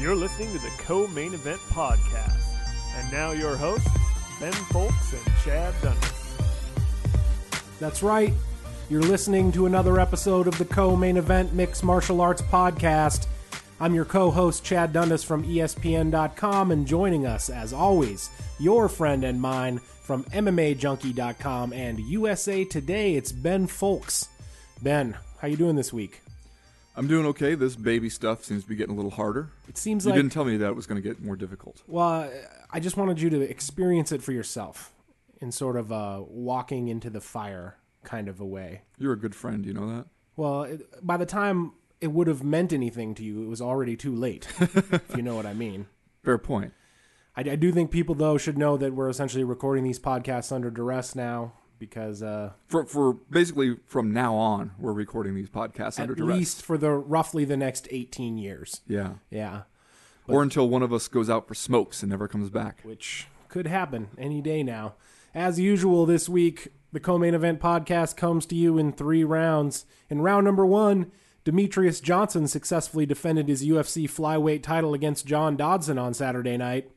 You're listening to the Co Main Event Podcast. And now your hosts, Ben Fowlkes and Chad Dundas. That's right. You're listening to another episode of the Co Main Event Mixed Martial Arts Podcast. I'm your co host, Chad Dundas from ESPN.com, and joining us, as always, your friend and mine from MMAJunkie.com and USA Today, it's Ben Fowlkes. Ben, how you doing this week? I'm doing okay. This baby stuff seems to be getting a little harder. It seems like You like didn't tell me that it was going to get more difficult. Well, I just wanted you to experience it for yourself in sort of a walking into the fire kind of a way. You're a good friend, you know that? Well, it, by the time it would have meant anything to you, it was already too late, if you know what I mean. Fair point. I, I do think people, though, should know that we're essentially recording these podcasts under duress now because, uh, For, for basically from now on, we're recording these podcasts at under duress. least for the roughly the next 18 years. Yeah. Yeah. or until one of us goes out for smokes and never comes back. which could happen any day now. As usual, this week, the co main event podcast comes to you in three rounds. In round number one, Demetrious Johnson successfully defended his UFC flyweight title against John Dodson on Saturday night.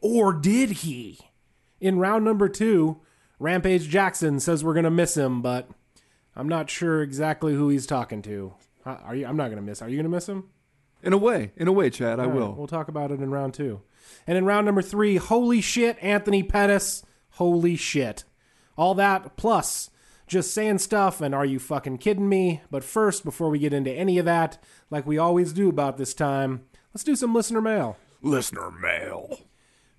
Or did he? In round number two, Rampage Jackson says we're going to miss him, but I'm not sure exactly who he's talking to. Are you? I'm not going to miss. Are you going to miss him? In a way, in a way, Chad, I All right, will. We'll talk about it in round two. And in round number three, holy shit, Anthony Pettis. Holy shit. All that plus just saying stuff and are you fucking kidding me? But first, before we get into any of that, like we always do about this time, let's do some listener mail. Listener mail.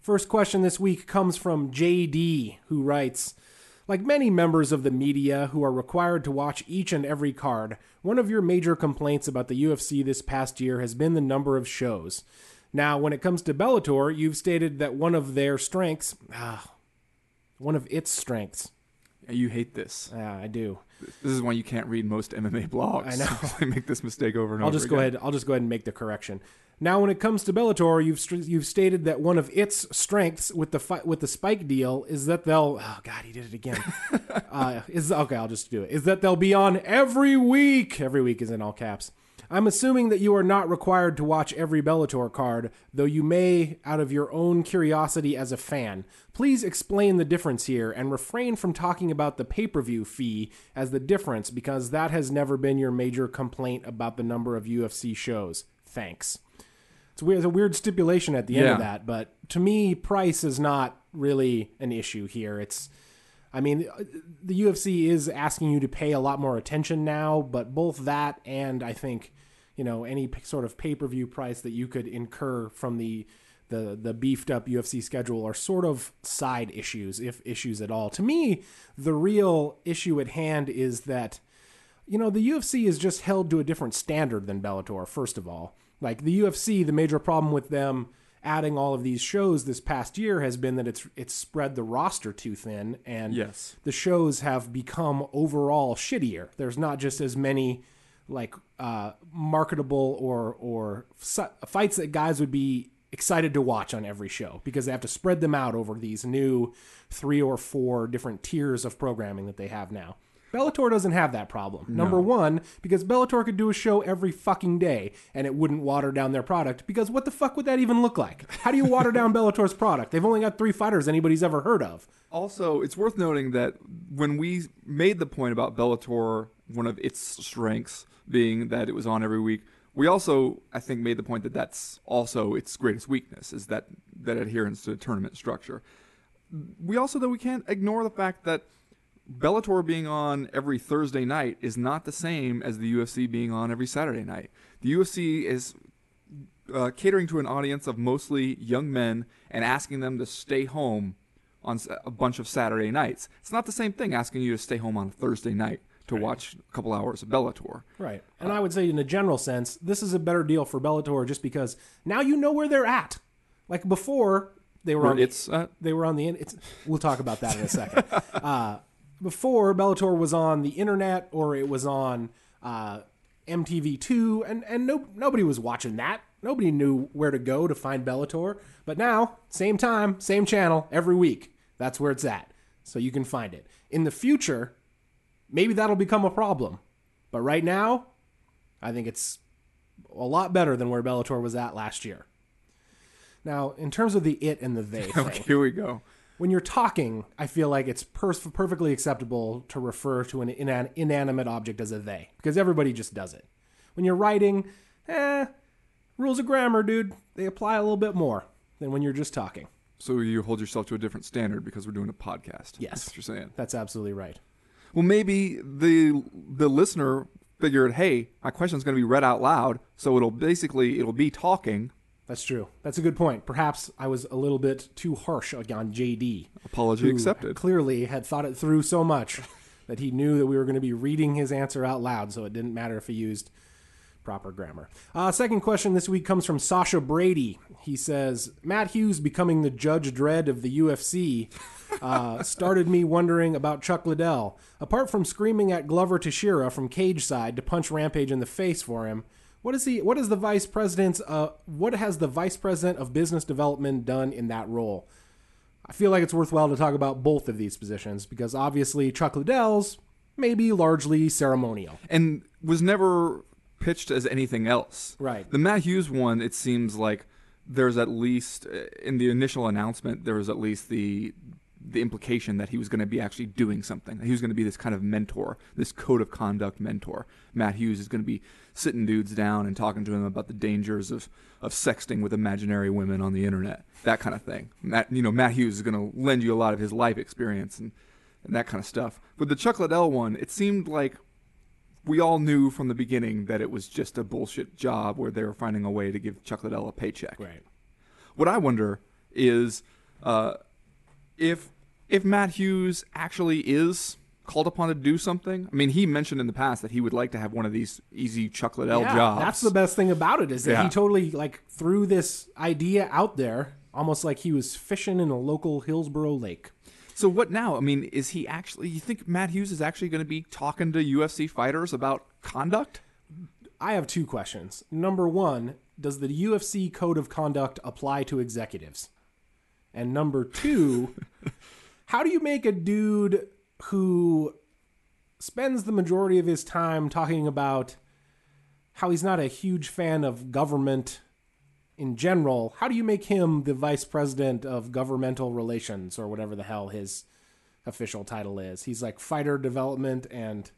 First question this week comes from JD, who writes Like many members of the media who are required to watch each and every card, one of your major complaints about the UFC this past year has been the number of shows. Now, when it comes to Bellator, you've stated that one of their strengths, ah, one of its strengths, you hate this. Yeah, I do. This is why you can't read most MMA blogs. I know. I make this mistake over and I'll over just go again. ahead. I'll just go ahead and make the correction. Now, when it comes to Bellator, you've str- you've stated that one of its strengths with the fi- with the Spike deal is that they'll. Oh God, he did it again. uh, is okay. I'll just do it. Is that they'll be on every week. Every week is in all caps. I'm assuming that you are not required to watch every Bellator card, though you may out of your own curiosity as a fan. Please explain the difference here and refrain from talking about the pay per view fee as the difference because that has never been your major complaint about the number of UFC shows. Thanks. It's weird. It's a weird stipulation at the end of that, but to me, price is not really an issue here. It's, I mean, uh, the UFC is asking you to pay a lot more attention now, but both that and I think, you know, any sort of pay per view price that you could incur from the the the beefed up UFC schedule are sort of side issues, if issues at all. To me, the real issue at hand is that you know, the UFC is just held to a different standard than Bellator, first of all. Like the UFC, the major problem with them adding all of these shows this past year has been that it's it's spread the roster too thin and Yes. the shows have become overall shittier. There's not just as many like uh, marketable or or fights that guys would be excited to watch on every show because they have to spread them out over these new three or four different tiers of programming that they have now. Bellator doesn't have that problem. Number one, because Bellator could do a show every fucking day and it wouldn't water down their product. Because what the fuck would that even look like? How do you water down Bellator's product? They've only got three fighters anybody's ever heard of. Also, it's worth noting that when we made the point about Bellator, one of its strengths being that it was on every week, we also, I think, made the point that that's also its greatest weakness is that that adherence to tournament structure. We also, though, we can't ignore the fact that Bellator being on every Thursday night is not the same as the UFC being on every Saturday night. The UFC is uh, catering to an audience of mostly young men and asking them to stay home on a bunch of Saturday nights. It's not the same thing asking you to stay home on a Thursday night to watch a couple hours of Bellator. Right. And I would say, in a general sense, this is a better deal for Bellator just because now you know where they're at. Like before, they were on it's uh, they were on the it's we'll talk about that in a second. before Bellator was on the internet or it was on uh, MTV2 and and no nobody was watching that. Nobody knew where to go to find Bellator. But now, same time, same channel every week. That's where it's at. So you can find it. In the future, maybe that'll become a problem. But right now, I think it's a lot better than where Bellator was at last year. Now, in terms of the it and the they thing, Okay, here we go. When you're talking, I feel like it's per- perfectly acceptable to refer to an inan- inanimate object as a they because everybody just does it. When you're writing, eh, rules of grammar, dude, they apply a little bit more than when you're just talking. So you hold yourself to a different standard because we're doing a podcast. Yes. That's what you're saying. That's absolutely right. Well, maybe the the listener figured, hey, my question's going to be read out loud, so it'll basically it'll be talking. That's true. That's a good point. Perhaps I was a little bit too harsh on JD. Apology accepted. Clearly had thought it through so much that he knew that we were going to be reading his answer out loud, so it didn't matter if he used proper grammar. Uh, second question this week comes from Sasha Brady. He says Matt Hughes becoming the Judge Dredd of the UFC uh, started me wondering about Chuck Liddell. Apart from screaming at Glover Teixeira from cage side to punch Rampage in the face for him, what is he? What is the vice president's? Uh, what has the vice president of business development done in that role? I feel like it's worthwhile to talk about both of these positions because obviously Chuck Liddell's maybe largely ceremonial. and was never pitched as anything else. Right. The Matt Hughes one, it seems like there's at least uh, in the initial announcement there was at least the the implication that he was going to be actually doing something. He was going to be this kind of mentor, this code of conduct mentor. Matt Hughes is going to be sitting dudes down and talking to them about the dangers of, of sexting with imaginary women on the internet, that kind of thing. Matt, you know, Matt Hughes is going to lend you a lot of his life experience and, and that kind of stuff. With the Chuck Liddell one, it seemed like we all knew from the beginning that it was just a bullshit job where they were finding a way to give Chuck Liddell a paycheck. Right. What I wonder is uh, if if Matt Hughes actually is called upon to do something. I mean, he mentioned in the past that he would like to have one of these easy Chuck Liddell yeah, jobs. That's the best thing about it is that Yeah. he totally like threw this idea out there, almost like he was fishing in a local Hillsboro lake. So what now? I mean, is he actually? You think Matt Hughes is actually going to be talking to UFC fighters about conduct? I have two questions. Number one, does the UFC code of conduct apply to executives? And number two, how do you make a dude who spends the majority of his time talking about how he's not a huge fan of government in general, how do you make him the vice president of governmental relations or whatever the hell his official title is? He's like fighter development and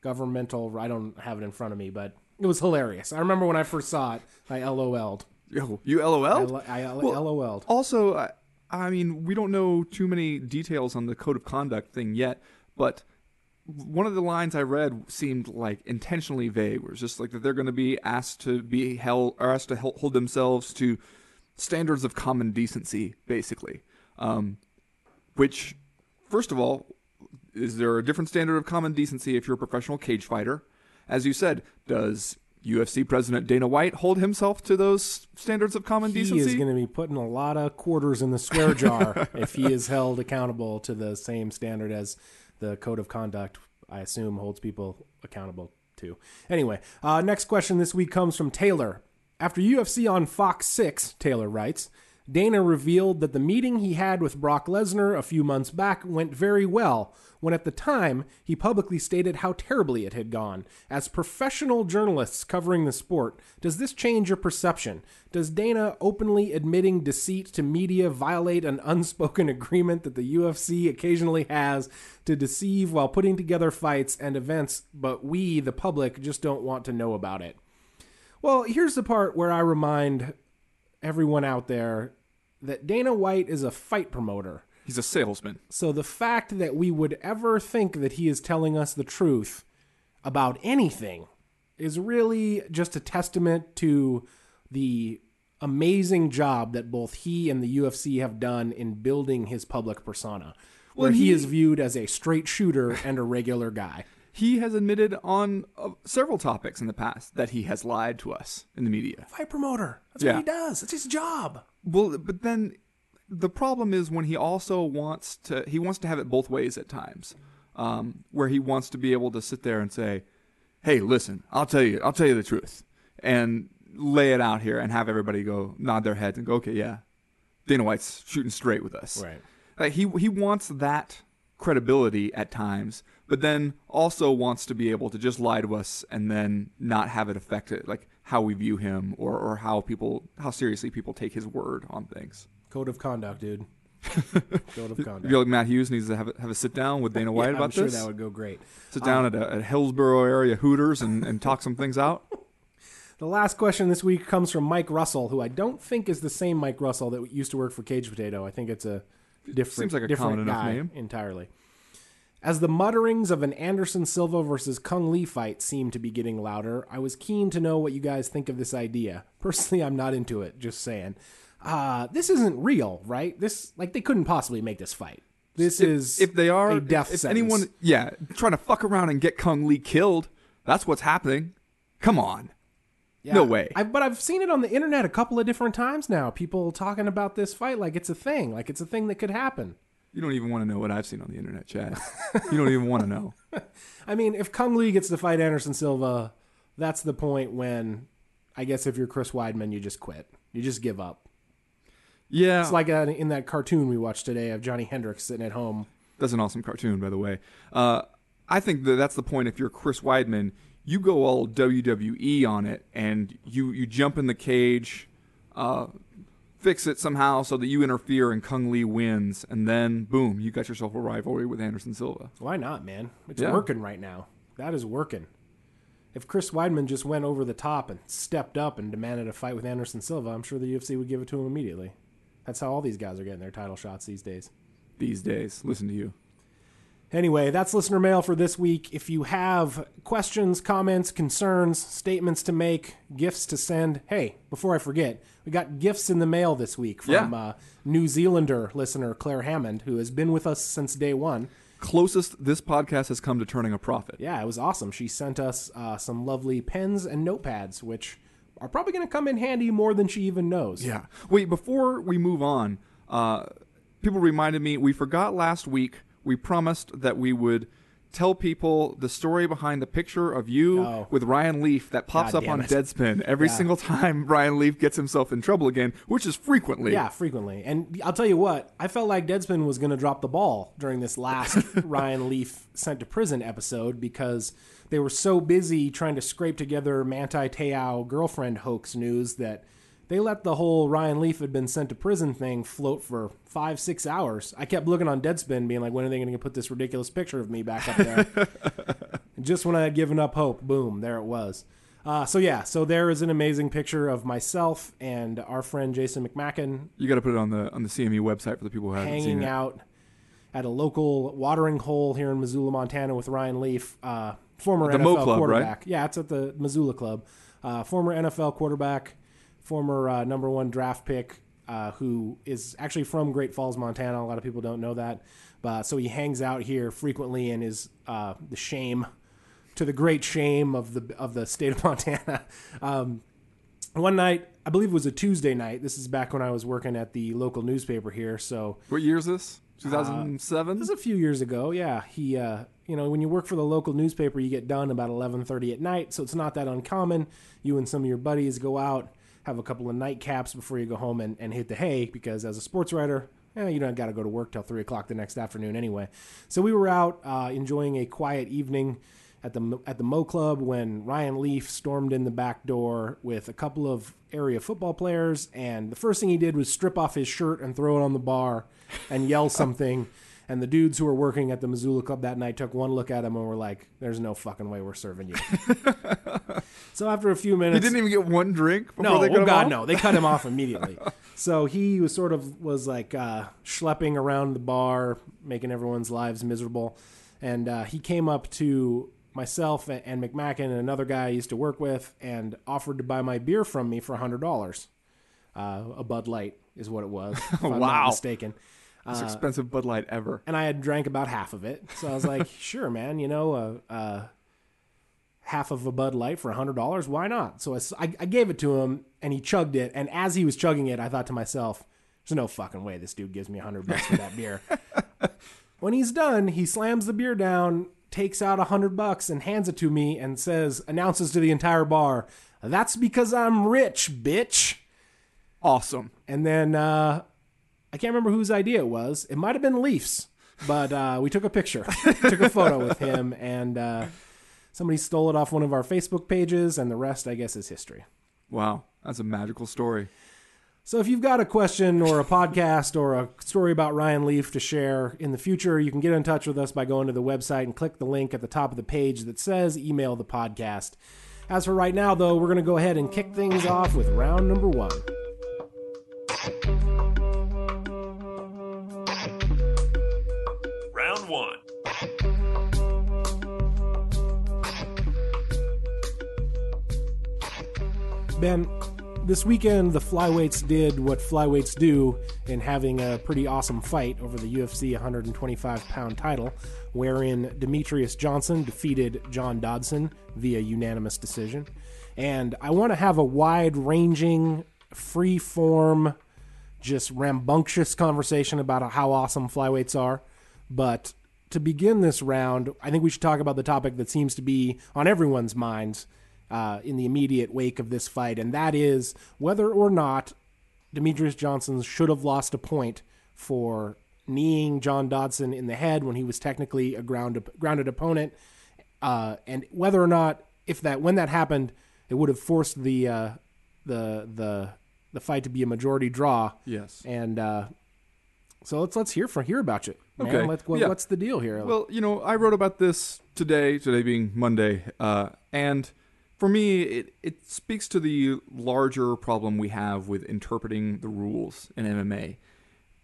governmental. I don't have it in front of me, but it was hilarious. I remember when I first saw it, I LOL'd. Yo, you I, LOL? lo- I L- Well, LOL'd. Also, I, I mean, we don't know too many details on the code of conduct thing yet, but one of the lines I read seemed like intentionally vague. It was just like that they're going to be asked to be held or asked to hold themselves to standards of common decency, basically. Um, which, first of all, is there a different standard of common decency if you're a professional cage fighter? As you said, does UFC President Dana White hold himself to those standards of common He decency? He is going to be putting a lot of quarters in the swear jar if he is held accountable to the same standard as the code of conduct. I assume holds people accountable to. Anyway, uh, next question this week comes from Taylor. After UFC on Fox 6, Taylor writes, Dana revealed that the meeting he had with Brock Lesnar a few months back went very well, when at the time he publicly stated how terribly it had gone. As professional journalists covering the sport, does this change your perception? Does Dana openly admitting deceit to media violate an unspoken agreement that the UFC occasionally has to deceive while putting together fights and events, but we, the public, just don't want to know about it? Well, here's the part where I remind everyone out there that Dana White is a fight promoter. He's a salesman. So the fact that we would ever think that he is telling us the truth about anything is really just a testament to the amazing job that both he and the UFC have done in building his public persona, where Well, he, he- is viewed as a straight shooter and a regular guy. He has admitted on uh, several topics in the past that he has lied to us in the media. Fight promoter. That's Yeah. what he does. That's his job. Well, but then the problem is when he also wants to he wants to have it both ways at times, um, where he wants to be able to sit there and say, "Hey, listen, I'll tell you, I'll tell you the truth," and lay it out here and have everybody go nod their heads and go, "Okay, yeah, Dana White's shooting straight with us." Right. Like he he wants that credibility at times, but then also wants to be able to just lie to us and then not have it affect it, like how we view him or, or how people how seriously people take his word on things. Code of conduct, dude. Code of conduct. feel like Matt Hughes needs to have a, have a sit down with Dana White Yeah, about I'm sure this. that would go great. Sit down um, at, a, at Hillsboro area Hooters and, and talk some things out. The last question this week comes from Mike Russell, who I don't think is the same Mike Russell that used to work for Cage Potato. I think it's a different, Seems like a different common enough name. entirely. As the mutterings of an Anderson Silva versus Cung Le fight seem to be getting louder, I was keen to know what you guys think of this idea. Personally, I'm not into it. Just saying. Uh, this isn't real, right? This like they couldn't possibly make this fight. This If- is if they are a death if sentence. anyone yeah trying to fuck around and get Cung Le killed that's what's happening come on Yeah. no way. I, but I've seen it on the internet a couple of different times now. People talking about this fight like it's a thing, like it's a thing that could happen. You don't even want to know what I've seen on the internet Chad you don't even want to know I mean, if Cung Le gets to fight Anderson Silva, that's the point when I guess if you're Chris Weidman, you just quit. You just give up. yeah It's like uh in that cartoon we watched today of Johnny Hendricks sitting at home. that's an awesome cartoon by the way uh, I think that that's the point if you're Chris Weidman you go all WWE on it and you you jump in the cage uh, fix it somehow so that you interfere and Cung Le wins and then boom you got yourself a rivalry with Anderson Silva Why not, man? It's Yeah. working right now. That is working. If Chris Weidman just went over the top and stepped up and demanded a fight with Anderson Silva, I'm sure the UFC would give it to him immediately. That's how all these guys are getting their title shots these days. these days listen to you Anyway, that's listener mail for this week. If you have questions, comments, concerns, statements to make, gifts to send, hey, before I forget, we got gifts in the mail this week from Yeah. uh, New Zealander listener Claire Hammond, who has been with us since day one. closest this podcast has come to turning a profit. Yeah, it was awesome. She sent us uh, some lovely pens and notepads, which are probably going to come in handy more than she even knows. Yeah. Wait, before we move on, uh, people reminded me we forgot last week. We promised that we would tell people the story behind the picture of you Oh. with Ryan Leaf that pops God up on it. Deadspin every Yeah. single time Ryan Leaf gets himself in trouble again, which is frequently. Yeah, frequently. And I'll tell you what, I felt like Deadspin was going to drop the ball during this last Ryan Leaf sent to prison episode because they were so busy trying to scrape together Manti Te'o girlfriend hoax news that they let the whole Ryan Leaf had been sent to prison thing float for five, six hours. I kept looking on Deadspin, being like, when are they going to put this ridiculous picture of me back up there? Just when I had given up hope, boom, there it was. Uh, so yeah, so there is an amazing picture of myself and our friend Jason McMacken You got to put it on the on the CME website for the people who haven't seen hanging it. out at a local watering hole here in Missoula, Montana, with Ryan Leaf, uh, former the NFL Mo Club, right? quarterback. Yeah, it's at the Missoula Club. Uh, former NFL quarterback, former uh, number one draft pick, uh, who is actually from Great Falls, Montana. A lot of people don't know that, but so he hangs out here frequently and is uh, the shame to the great shame of the of the state of Montana. Um, one night, I believe it was a Tuesday night. This is back when I was working at the local newspaper here. So What year is this? 2007. this is a few years ago. Yeah, he, uh, you know, when you work for the local newspaper, you get done about eleven thirty at night, so it's not that uncommon. You and some of your buddies go out, have a couple of nightcaps before you go home and, and hit the hay because as a sports writer. Eh, you don't got to go to work till three o'clock the next afternoon anyway. So we were out uh, enjoying a quiet evening at the at the Mo Club when Ryan Leaf stormed in the back door with a couple of area football players, and the first thing he did was strip off his shirt and throw it on the bar and yell something. And the dudes who were working at the Missoula Club that night took one look at him and were like, "There's no fucking way we're serving you." so after a few minutes, he didn't even get one drink before no, they got oh him god, off? no. They cut him off immediately. So he was sort of was like uh, schlepping around the bar, making everyone's lives miserable. And uh, he came up to myself and, and McMacken and another guy I used to work with, and offered to buy my beer from me for hundred dollars. Uh, a Bud Light is what it was, if I'm Wow. not mistaken. Most expensive Bud Light ever. And I had drank about half of it, so I was like, "Sure, man. You know, uh, uh, half of a Bud Light for hundred dollars. Why not?" So I gave it to him, and he chugged it. And as he was chugging it, I thought to myself, "There's no fucking way this dude gives me a hundred bucks for that beer." when he's done, he slams the beer down, takes out a hundred bucks, and hands it to me, and says, announces to the entire bar, "That's because I'm rich, bitch." Awesome. And then uh, I can't remember whose idea it was. It might have been Leafs. but uh, we took a picture, took a photo with him, and uh, somebody stole it off one of our Facebook pages, and the rest, I guess, is history. Wow, that's a magical story. So if you've got a question or a podcast or a story about Ryan Leaf to share in the future, you can get in touch with us by going to the website and click the link at the top of the page that says email the podcast. As for right now, though, we're going to go ahead and kick things off with round number one. Ben, this weekend the flyweights did what flyweights do in having a pretty awesome fight over the UFC 125 pound title, wherein Demetrious Johnson defeated John Dodson via unanimous decision. And I want to have a wide ranging, free form, just rambunctious conversation about how awesome flyweights are. But to begin this round, I think we should talk about the topic that seems to be on everyone's minds uh, in the immediate wake of this fight, and that is whether or not Demetrious Johnson should have lost a point for kneeing John Dodson in the head when he was technically a ground, grounded opponent, uh, and whether or not if that when that happened, it would have forced the uh, the the the fight to be a majority draw. Yes. And uh, so let's let's hear from hear about you. Man. Okay. Let, what, Yeah. What's the deal here? Well, you know, I wrote about this today, today being Monday, uh, and for me, it, it speaks to the larger problem we have with interpreting the rules in MMA.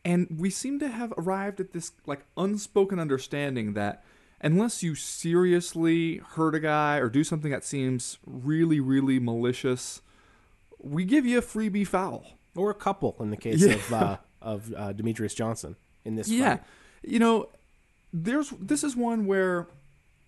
And we seem to have arrived at this like unspoken understanding that unless you seriously hurt a guy or do something that seems really, really malicious, we give you a freebie foul. or a couple in the case Yeah. of uh, of uh, Demetrious Johnson in this Yeah. fight. You know, there's this is one where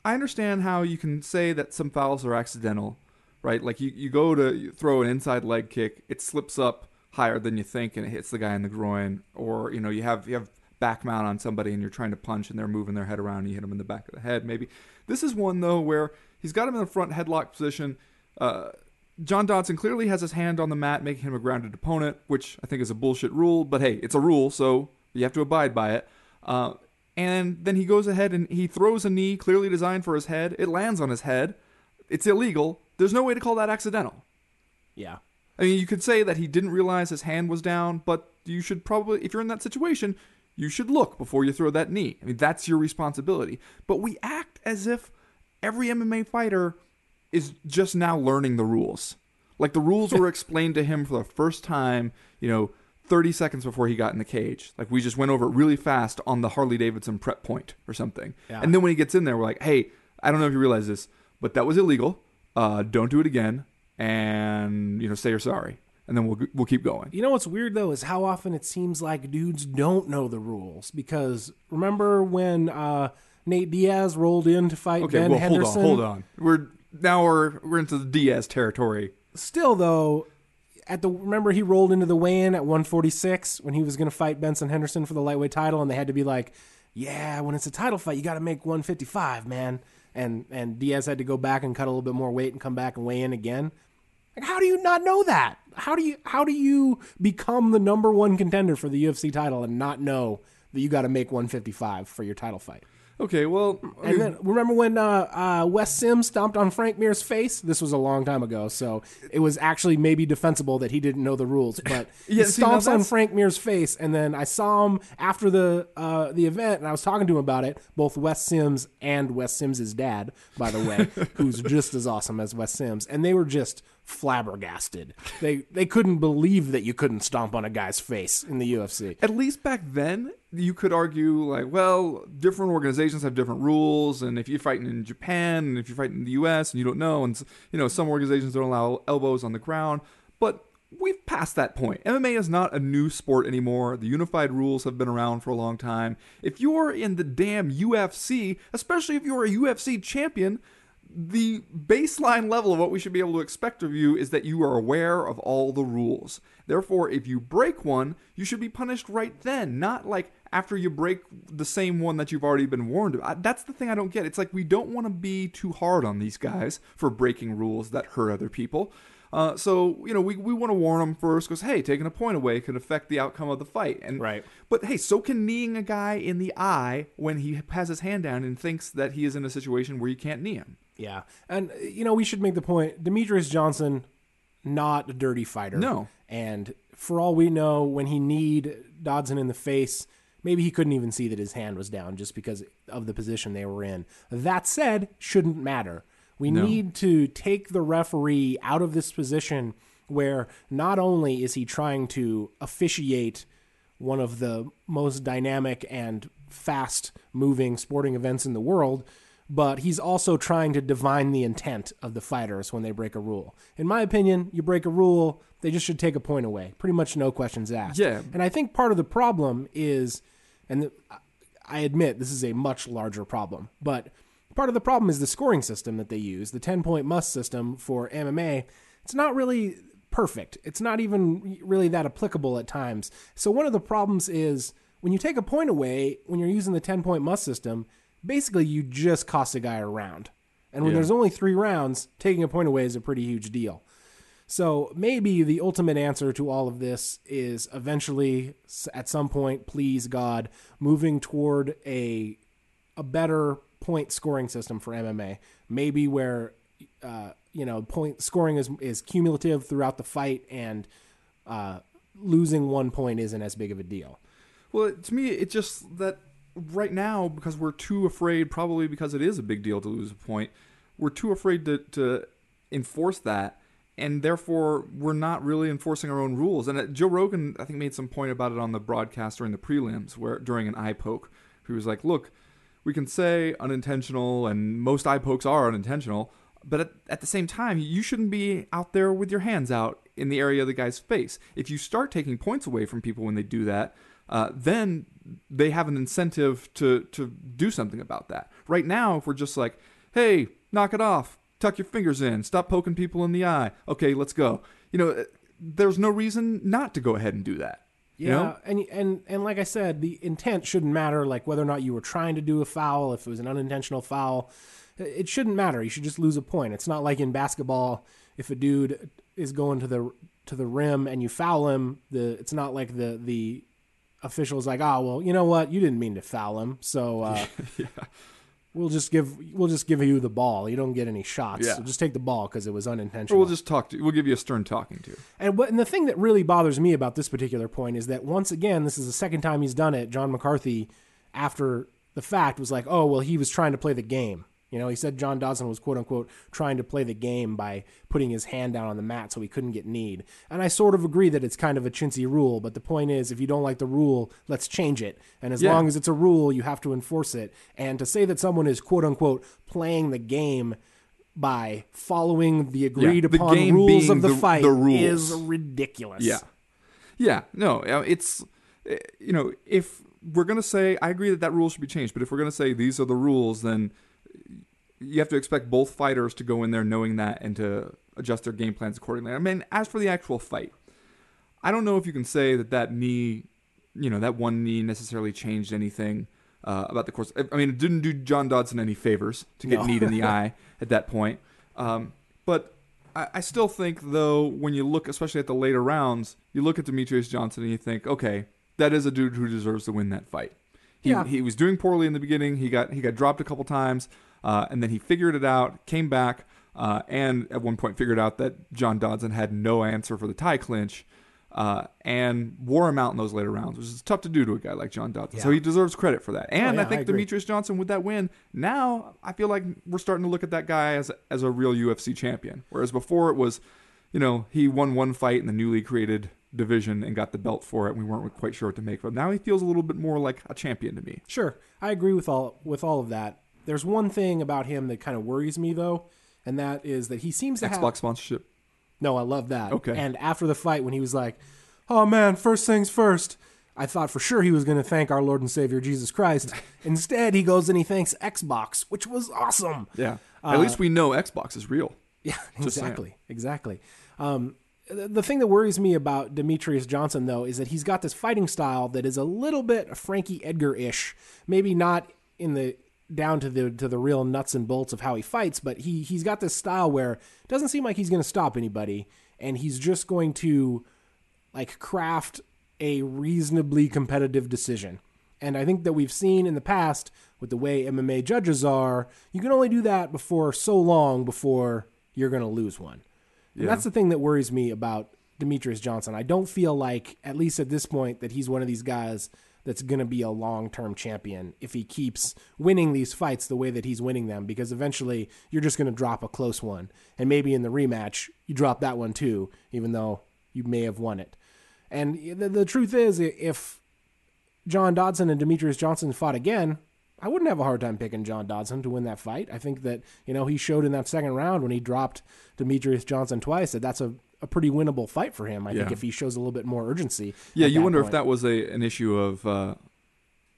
I understand how you can say that some fouls are accidental, right? Like you, you go to throw an inside leg kick, it slips up higher than you think and it hits the guy in the groin, or you know, you have you have back mount on somebody and you're trying to punch and they're moving their head around and you hit them in the back of the head maybe. This is one though where he's got him in the front headlock position. Uh, John Dodson clearly has his hand on the mat, making him a grounded opponent, which I think is a bullshit rule. But hey, it's a rule, so you have to abide by it. Uh, and then he goes ahead and he throws a knee clearly designed for his head. It lands on his head. It's illegal. There's no way to call that accidental. Yeah. I mean, you could say that he didn't realize his hand was down, but you should probably, if you're in that situation, you should look before you throw that knee. I mean, that's your responsibility. But we act as if every MMA fighter is just now learning the rules. Like the rules were explained to him for the first time, you know, 30 seconds before he got in the cage. Like we just went over it really fast on the Harley Davidson prep point or something. Yeah. And then when he gets in there, we're like, hey, I don't know if you realize this, but that was illegal. Uh, don't do it again. And, you know, say you're sorry. And then we'll, we'll keep going. You know what's weird though is how often it seems like dudes don't know the rules because remember when uh, Nate Diaz rolled in to fight Okay, Ben well, Henderson? hold on, hold on. We're now we're we're into the Diaz territory. Still though, at the remember he rolled into the weigh-in at 146 when he was going to fight Benson Henderson for the lightweight title, and they had to be like, "Yeah, when it's a title fight, you got to make 155, man." And and Diaz had to go back and cut a little bit more weight and come back and weigh in again. Like, how do you not know that? How do you how do you become the number one contender for the UFC title and not know that you got to make 155 for your title fight? Okay, well, I And mean, then remember when uh, uh, Wes Sims stomped on Frank Mir's face? This was a long time ago, so it was actually maybe defensible that he didn't know the rules. But Yeah, he see, now stomps on that's- Frank Mir's face, and then I saw him after the uh, the event, and I was talking to him about it. Both Wes Sims and Wes Sims' dad, by the way, who's just as awesome as Wes Sims, and they were just flabbergasted. They they couldn't believe that you couldn't stomp on a guy's face in the UFC. at least back then, you could argue like, well, different organizations have different rules, and if you're fighting in Japan and if you're fighting in the U.S. and you don't know, and you know some organizations don't allow elbows on the ground, but we've passed that point. MMA is not a new sport anymore. The unified rules have been around for a long time. If you're in the damn UFC, especially if you're a UFC champion, the baseline level of what we should be able to expect of you is that you are aware of all the rules. Therefore, if you break one, you should be punished right then, not like after you break the same one that you've already been warned about. That's the thing I don't get. It's like we don't want to be too hard on these guys for breaking rules that hurt other people. Uh, so you know we, we want to warn them first because hey, taking a point away could affect the outcome of the fight. And Right. But hey, so can kneeing a guy in the eye when he has his hand down and thinks that he is in a situation where you can't knee him. Yeah, and uh, you know we should make the point: Demetrious Johnson, not a dirty fighter. No. and for all we know, when he kneed Dodson in the face, maybe he couldn't even see that his hand was down just because of the position they were in. That said, shouldn't matter. We No. need to take the referee out of this position where not only is he trying to officiate one of the most dynamic and fast moving sporting events in the world, but he's also trying to divine the intent of the fighters when they break a rule. In my opinion, you break a rule, they just should take a point away. Pretty much no questions asked. Yeah. And I think part of the problem is, and the, I admit this is a much larger problem, but part of the problem is the scoring system that they use, the 10 point must system for MMA. It's not really perfect. It's not even really that applicable at times. So one of the problems is when you take a point away, when you're using the 10 point must system, basically you just cost a guy a round. And when Yeah. there's only three rounds, taking a point away is a pretty huge deal. So maybe the ultimate answer to all of this is eventually, at some point, please God, moving toward a a better point scoring system for MMA. Maybe where uh, you know point scoring is is cumulative throughout the fight, and uh, losing one point isn't as big of a deal. Well, to me, it's just that right now, because we're too afraid, probably because it is a big deal to lose a point, we're too afraid to, to enforce that. And therefore, we're not really enforcing our own rules. And uh, Joe Rogan, I think, made some point about it on the broadcast during the prelims, where during an eye poke, he was like, "Look, we can say unintentional, and most eye pokes are unintentional, but at, at the same time, you shouldn't be out there with your hands out in the area of the guy's face. If you start taking points away from people when they do that, uh, then they have an incentive to to do something about that. Right now, if we're just like, hey, knock it off, tuck your fingers in, stop poking people in the eye, okay, let's go. You know, uh, there's no reason not to go ahead and do that. Yeah, You know? and and and like I said, the intent shouldn't matter. Like whether or not you were trying to do a foul, if it was an unintentional foul, it shouldn't matter. You should just lose a point. It's not like in basketball, if a dude is going to the to the rim and you foul him, the it's not like the the official's like, oh well, you know what, you didn't mean to foul him, so uh, we'll just give we'll just give you the ball. You don't get any shots. Yeah. So just take the ball because it was Or unintentional. we'll just talk to. We'll give you a stern talking to. And what and the thing that really bothers me about this particular point is that once again, this is the second time he's done it. John McCarthy, after the fact, was like, "Oh, well, he was trying to play the game." You know, he said John Dodson was quote unquote trying to play the game by putting his hand down on the mat so he couldn't get kneed. And I sort of agree that it's kind of a chintzy rule, but the point is, if you don't like the rule, let's change it. And as Yeah. long as it's a rule, you have to enforce it. And to say that someone is quote unquote playing the game by following the agreed the upon rules of the, the- fight the is ridiculous. Yeah. Yeah. No, uh, it's, uh, you know, if we're going to say, I agree that that rule should be changed, but if we're going to say these are the rules, then you have to expect both fighters to go in there knowing that and to adjust their game plans accordingly. I mean, as for the actual fight, I don't know if you can say that that knee, you know, that one knee necessarily changed anything uh, about the course. I mean, it didn't do John Dodson any favors to get No. kneed in the eye at that point. Um, but I, I still think, though, when you look, especially at the later rounds, you look at Demetrious Johnson and you think, okay, that is a dude who deserves to win that fight. He, Yeah. he was doing poorly in the beginning. He got he got dropped a couple times, uh, and then he figured it out, came back, uh, and at one point figured out that John Dodson had no answer for the tie clinch, uh, and wore him out in those later rounds, which is tough to do to a guy like John Dodson. So he deserves credit for that. And yeah, I think I. Demetrious Johnson with that win, now I feel like we're starting to look at that guy as as a real UFC champion, whereas before it was, you know, he won one fight in the newly created division and got the belt for it. and We weren't quite sure what to make of him. Now he feels a little bit more like a champion to me. Sure, I agree with all with all of that. There's one thing about him that kind of worries me though, and that is that he seems to have Xbox sponsorship. No, I love that. Okay. And after the fight, when he was like, "Oh man, first things first, I thought for sure he was going to thank our Lord and Savior Jesus Christ. Instead, he goes and he thanks Xbox, which was awesome. Yeah. At least we know Xbox is real. Yeah, exactly, exactly. Um, the thing that worries me about Demetrious Johnson, though, is that he's got this fighting style that is a little bit Frankie Edgar ish. Maybe not in the down to the to the real nuts and bolts of how he fights, but he he's got this style where it doesn't seem like he's going to stop anybody, and he's just going to like craft a reasonably competitive decision. And I think that we've seen in the past with the way MMA judges are, you can only do that before so long before you're going to lose one. And Yeah. that's the thing that worries me about Demetrious Johnson. I don't feel like, at least at this point, that he's one of these guys that's going to be a long term champion if he keeps winning these fights the way that he's winning them, because eventually you're just going to drop a close one. And maybe in the rematch, you drop that one too, even though you may have won it. And the, the truth is, if John Dodson and Demetrious Johnson fought again, I wouldn't have a hard time picking John Dodson to win that fight. I think that, you know, he showed in that second round when he dropped Demetrious Johnson twice that that's a, a pretty winnable fight for him. I think if he shows a little bit more urgency. Yeah, you wonder if that was a an issue of uh,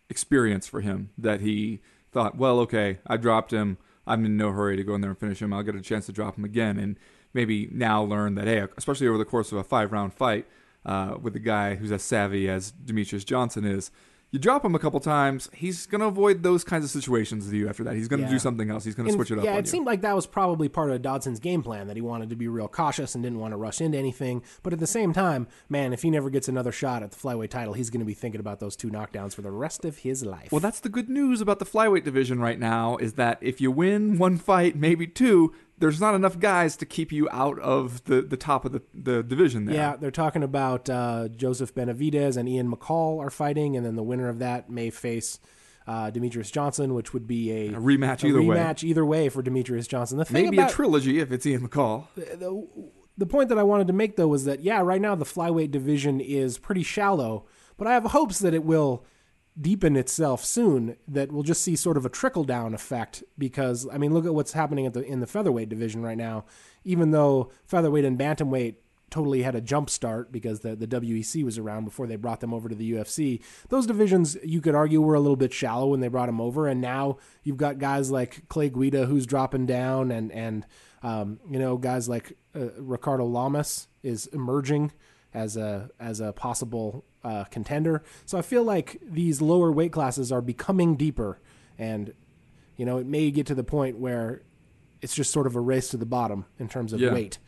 experience for him that he thought, well, okay, I dropped him. I'm in no hurry to go in there and finish him. I'll get a chance to drop him again, and maybe now learn that hey, especially over the course of a five round fight uh, with a guy who's as savvy as Demetrious Johnson is. You drop him a couple times, he's going to avoid those kinds of situations with you after that. He's going to Yeah. do something else. He's going to And, switch it up Yeah, on it you. seemed like that was probably part of Dodson's game plan that he wanted to be real cautious and didn't want to rush into anything. But at the same time, man, if he never gets another shot at the flyweight title, he's going to be thinking about those two knockdowns for the rest of his life. Well, that's the good news about the flyweight division right now is that if you win one fight, maybe two, there's not enough guys to keep you out of the, the top of the, the division there. Yeah, they're talking about uh, Joseph Benavidez and Ian McCall are fighting, and then the winner of that may face uh, Demetrious Johnson, which would be a, A rematch a either way. rematch either way for Demetrious Johnson. The thing Maybe about, a trilogy if it's Ian McCall. the, the point that I wanted to make though was that yeah, right now the flyweight division is pretty shallow, but I have hopes that it will deepen itself soon. That we'll just see sort of a trickle down effect because I mean, look at what's happening at the in the featherweight division right now. Even though featherweight and bantamweight totally had a jump start because the, the WEC was around before they brought them over to the UFC. Those divisions, you could argue, were a little bit shallow when they brought them over, and now you've got guys like Clay Guida who's dropping down, and and um, you know guys like uh, Ricardo Lamas is emerging as a as a possible uh, contender. So I feel like these lower weight classes are becoming deeper, and you know it may get to the point where it's just sort of a race to the bottom in terms of Yeah. weight.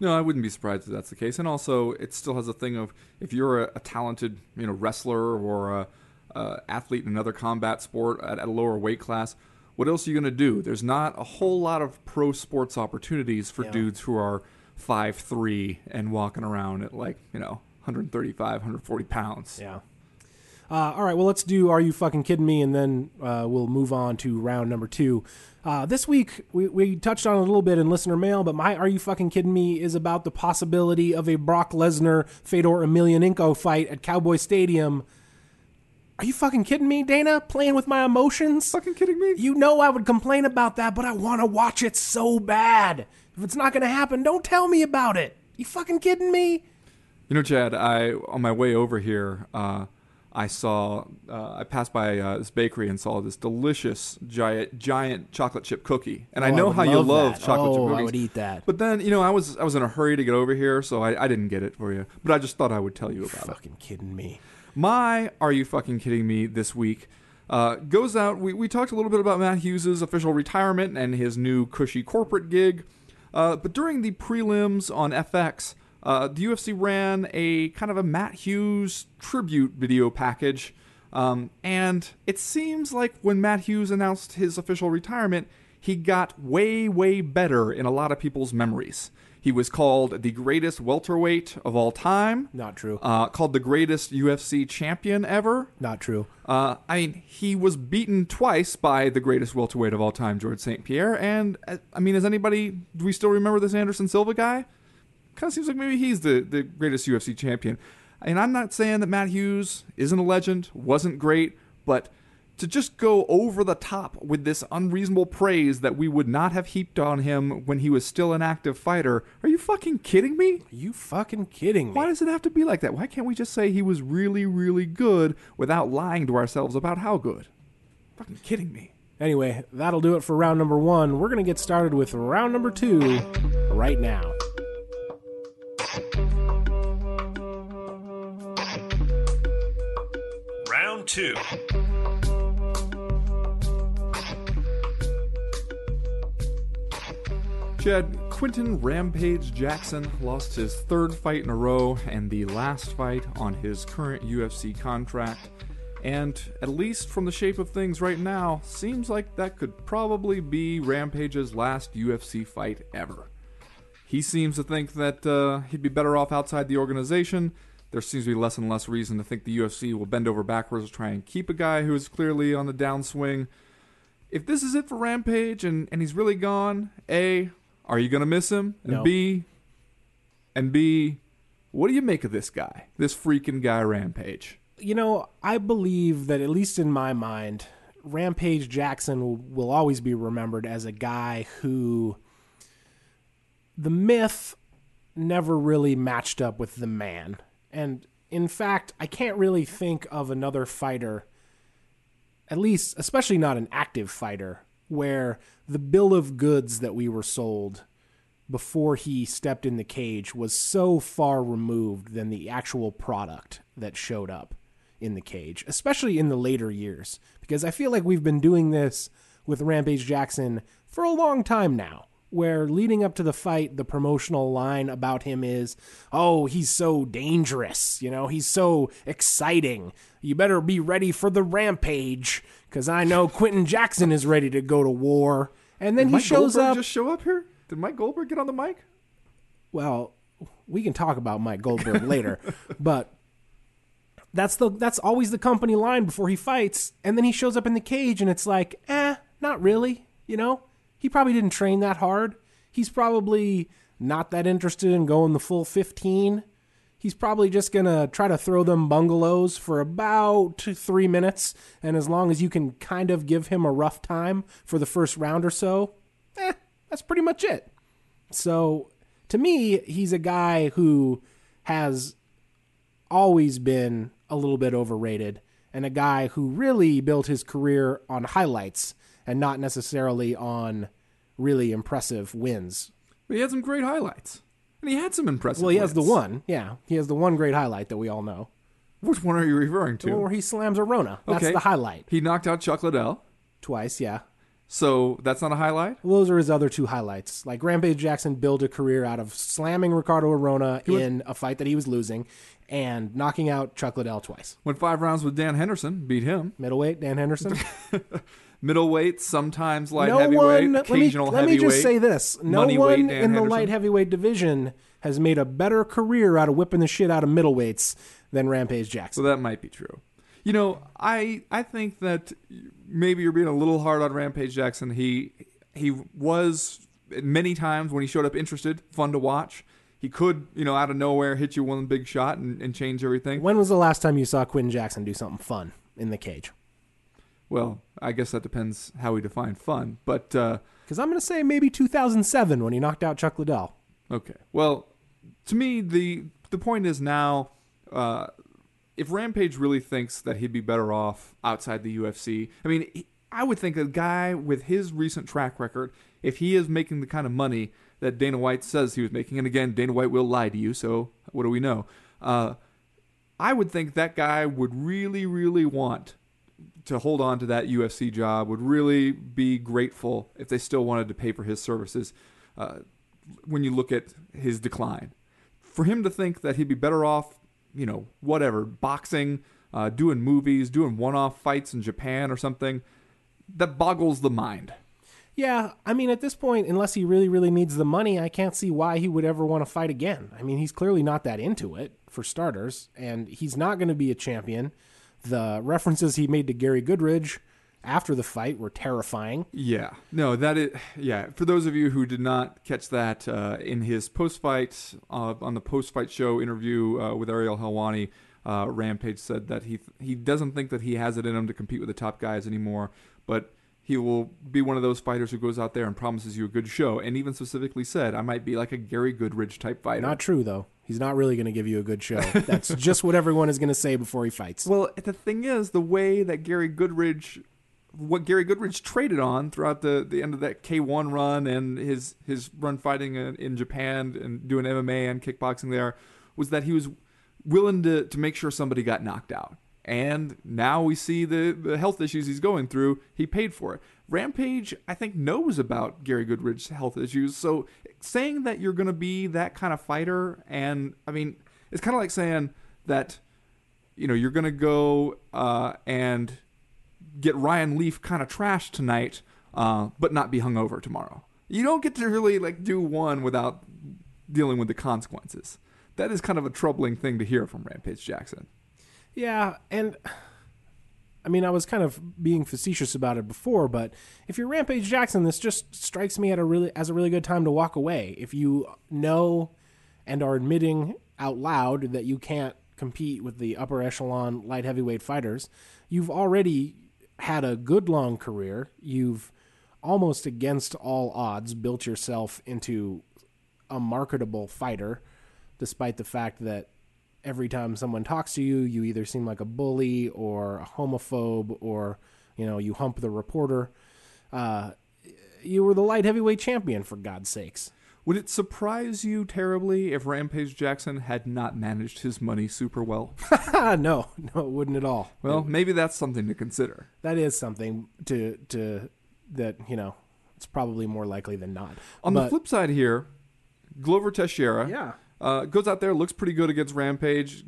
No, I wouldn't be surprised if that's the case. And also, it still has a thing of if you're a, a talented, you know, wrestler or a, a athlete in another combat sport at, at a lower weight class, what else are you going to do? There's not a whole lot of pro sports opportunities for Yeah. dudes who are five three and walking around at like you know 135, 140 pounds. Yeah. Uh, all right, well, let's do Are You Fucking Kidding Me? And then uh, we'll move on to round number two. Uh, this week, we, we touched on a little bit in listener mail, but my Are You Fucking Kidding Me is about the possibility of a Brock Lesnar Fedor Emelianenko fight at Cowboy Stadium. Are you fucking kidding me, Dana? Playing with my emotions? Fucking kidding me? You know I would complain about that, but I want to watch it so bad. If it's not going to happen, don't tell me about it. You fucking kidding me? You know, Chad, I on my way over here, uh, I saw uh, I passed by uh, this bakery and saw this delicious giant giant chocolate chip cookie, and I Oh, know would how you love that. chocolate chip Oh, cookies. I would eat that. But then you know I was I was in a hurry to get over here, so I, I didn't get it for you. But I just thought I would tell you about it. fucking kidding me. My Are You Fucking Kidding Me this week uh, goes out. We, we talked a little bit about Matt Hughes' official retirement and his new cushy corporate gig. Uh, but during the prelims on FX, uh, the UFC ran a kind of a Matt Hughes tribute video package. Um, and it seems like when Matt Hughes announced his official retirement, he got way, way better in a lot of people's memories. He was called the greatest welterweight of all time Not true. uh, called the greatest UFC champion ever. Not true. Uh, I mean, he was beaten twice by the greatest welterweight of all time, Georges St. Pierre. And uh, I mean, is anybody? Do we still remember this Anderson Silva guy? Kind of seems like maybe he's the the greatest UFC champion. And I'm not saying that Matt Hughes isn't a legend, wasn't great, but to just go over the top with this unreasonable praise that we would not have heaped on him when he was still an active fighter, are you fucking kidding me? Are you fucking kidding me? Why does it have to be like that? Why can't we just say he was really, really good without lying to ourselves about how good? Fucking kidding me. Anyway, that'll do it for round number one. We're going to get started with round number two right now. Round two. Chad, Quinton Rampage Jackson lost his third fight in a row and the last fight on his current UFC contract. And at least from the shape of things right now, seems like that could probably be Rampage's last UFC fight ever. He seems to think that uh, he'd be better off outside the organization. There seems to be less and less reason to think the UFC will bend over backwards to try and keep a guy who is clearly on the downswing. If this is it for Rampage and, and he's really gone, A, are you going to miss him? And No. B, and B, what do you make of this guy? This freaking guy, Rampage. You know, I believe that at least in my mind, Rampage Jackson will, will always be remembered as a guy who the myth never really matched up with the man. And in fact, I can't really think of another fighter, at least, especially not an active fighter, where the bill of goods that we were sold before he stepped in the cage was so far removed than the actual product that showed up in the cage, especially in the later years. Because I feel like we've been doing this with Rampage Jackson for a long time now, where leading up to the fight, the promotional line about him is, oh, he's so dangerous, you know, he's so exciting. You better be ready for the rampage, because I know Quinton Jackson is ready to go to war. And then Did he Mike shows Goldberg up. just show up here? Did Mike Goldberg get on the mic? well, we can talk about Mike Goldberg later, but that's the that's always the company line before he fights, and then he shows up in the cage, and it's like, eh, not really. You know, he probably didn't train that hard. He's probably not that interested in going the full fifteen. He's probably just gonna try to throw them bungalows for about three minutes, and as long as you can kind of give him a rough time for the first round or so, eh, that's pretty much it. So to me, he's a guy who has always been a little bit overrated and a guy who really built his career on highlights and not necessarily on really impressive wins. But he had some great highlights. And he had some impressive Well, he has the one. Yeah, he has the one great highlight that we all know. Which one are you referring to? where he slams Arona. That's Okay. the highlight. He knocked out Chuck Liddell. Twice, yeah. So that's not a highlight? Well, those are his other two highlights. Like Rampage Jackson built a career out of slamming Ricardo Arona in a fight that he was losing and knocking out Chuck Liddell twice. Went five rounds with Dan Henderson, beat him. Middleweight, Dan Henderson. Middleweight, sometimes light no heavyweight, one. Let me, occasional let me just say this: no one in the Henderson. light heavyweight division has made a better career out of whipping the shit out of middleweights than Rampage Jackson. So that might be true. You know, I I think that maybe you're being a little hard on Rampage Jackson. He he was many times when he showed up interested, fun to watch. He could, you know, out of nowhere hit you one big shot and, and change everything. When was the last time you saw Quinton Jackson do something fun in the cage? Well, I guess that depends how we define fun. But uh, Because I'm going to say maybe 2007 when he knocked out Chuck Liddell. Okay. Well, to me, the the point is now, uh, if Rampage really thinks that he'd be better off outside the UFC, I mean, he, I would think a guy with his recent track record, if he is making the kind of money that Dana White says he was making, and again, Dana White will lie to you, so what do we know? Uh, I would think that guy would really, really want to hold on to that UFC job, would really be grateful if they still wanted to pay for his services. Uh, when you look at his decline. For him to think that he'd be better off, you know, whatever, boxing, uh, doing movies, doing one off fights in Japan or something, that boggles the mind. Yeah, I mean, at this point, unless he really, really needs the money, I can't see why he would ever want to fight again. I mean, he's clearly not that into it, for starters, and he's not going to be a champion. The references he made to Gary Goodridge after the fight were terrifying. Yeah, no, that is yeah. For those of you who did not catch that uh, in his post-fight uh, on the post-fight show interview uh, with Ariel Helwani, uh, Rampage said that he he doesn't think that he has it in him to compete with the top guys anymore, but he will be one of those fighters who goes out there and promises you a good show, and even specifically said, "I might be like a Gary Goodridge type fighter." Not true, though. He's not really going to give you a good show. That's just what everyone is going to say before he fights. Well, the thing is, the way that Gary Goodridge, what Gary Goodridge traded on throughout the, the end of that K1 run and his his run fighting in, in Japan and doing MMA and kickboxing there, was that he was willing to, to make sure somebody got knocked out. And now we see the, the health issues he's going through. He paid for it. Rampage, I think, knows about Gary Goodridge's health issues. So saying that you're going to be that kind of fighter, and I mean, it's kind of like saying that, you know, you're going to go uh, and get Ryan Leaf kind of trashed tonight, uh, but not be hungover tomorrow. You don't get to really like do one without dealing with the consequences. That is kind of a troubling thing to hear from Rampage Jackson. Yeah, and I mean, I was kind of being facetious about it before, but if you're Rampage Jackson, this just strikes me at a really as a really good time to walk away. If you know and are admitting out loud that you can't compete with the upper echelon light heavyweight fighters, you've already had a good long career. You've almost against all odds built yourself into a marketable fighter, despite the fact that every time someone talks to you, you either seem like a bully or a homophobe or, you know, you hump the reporter. Uh, you were the light heavyweight champion, for God's sakes. Would it surprise you terribly if Rampage Jackson had not managed his money super well? no, no, it wouldn't at all. Well, maybe that's something to consider. That is something to to that you know. It's probably more likely than not. On But- the flip side here, Glover Teixeira yeah, uh, goes out there, looks pretty good against Rampage.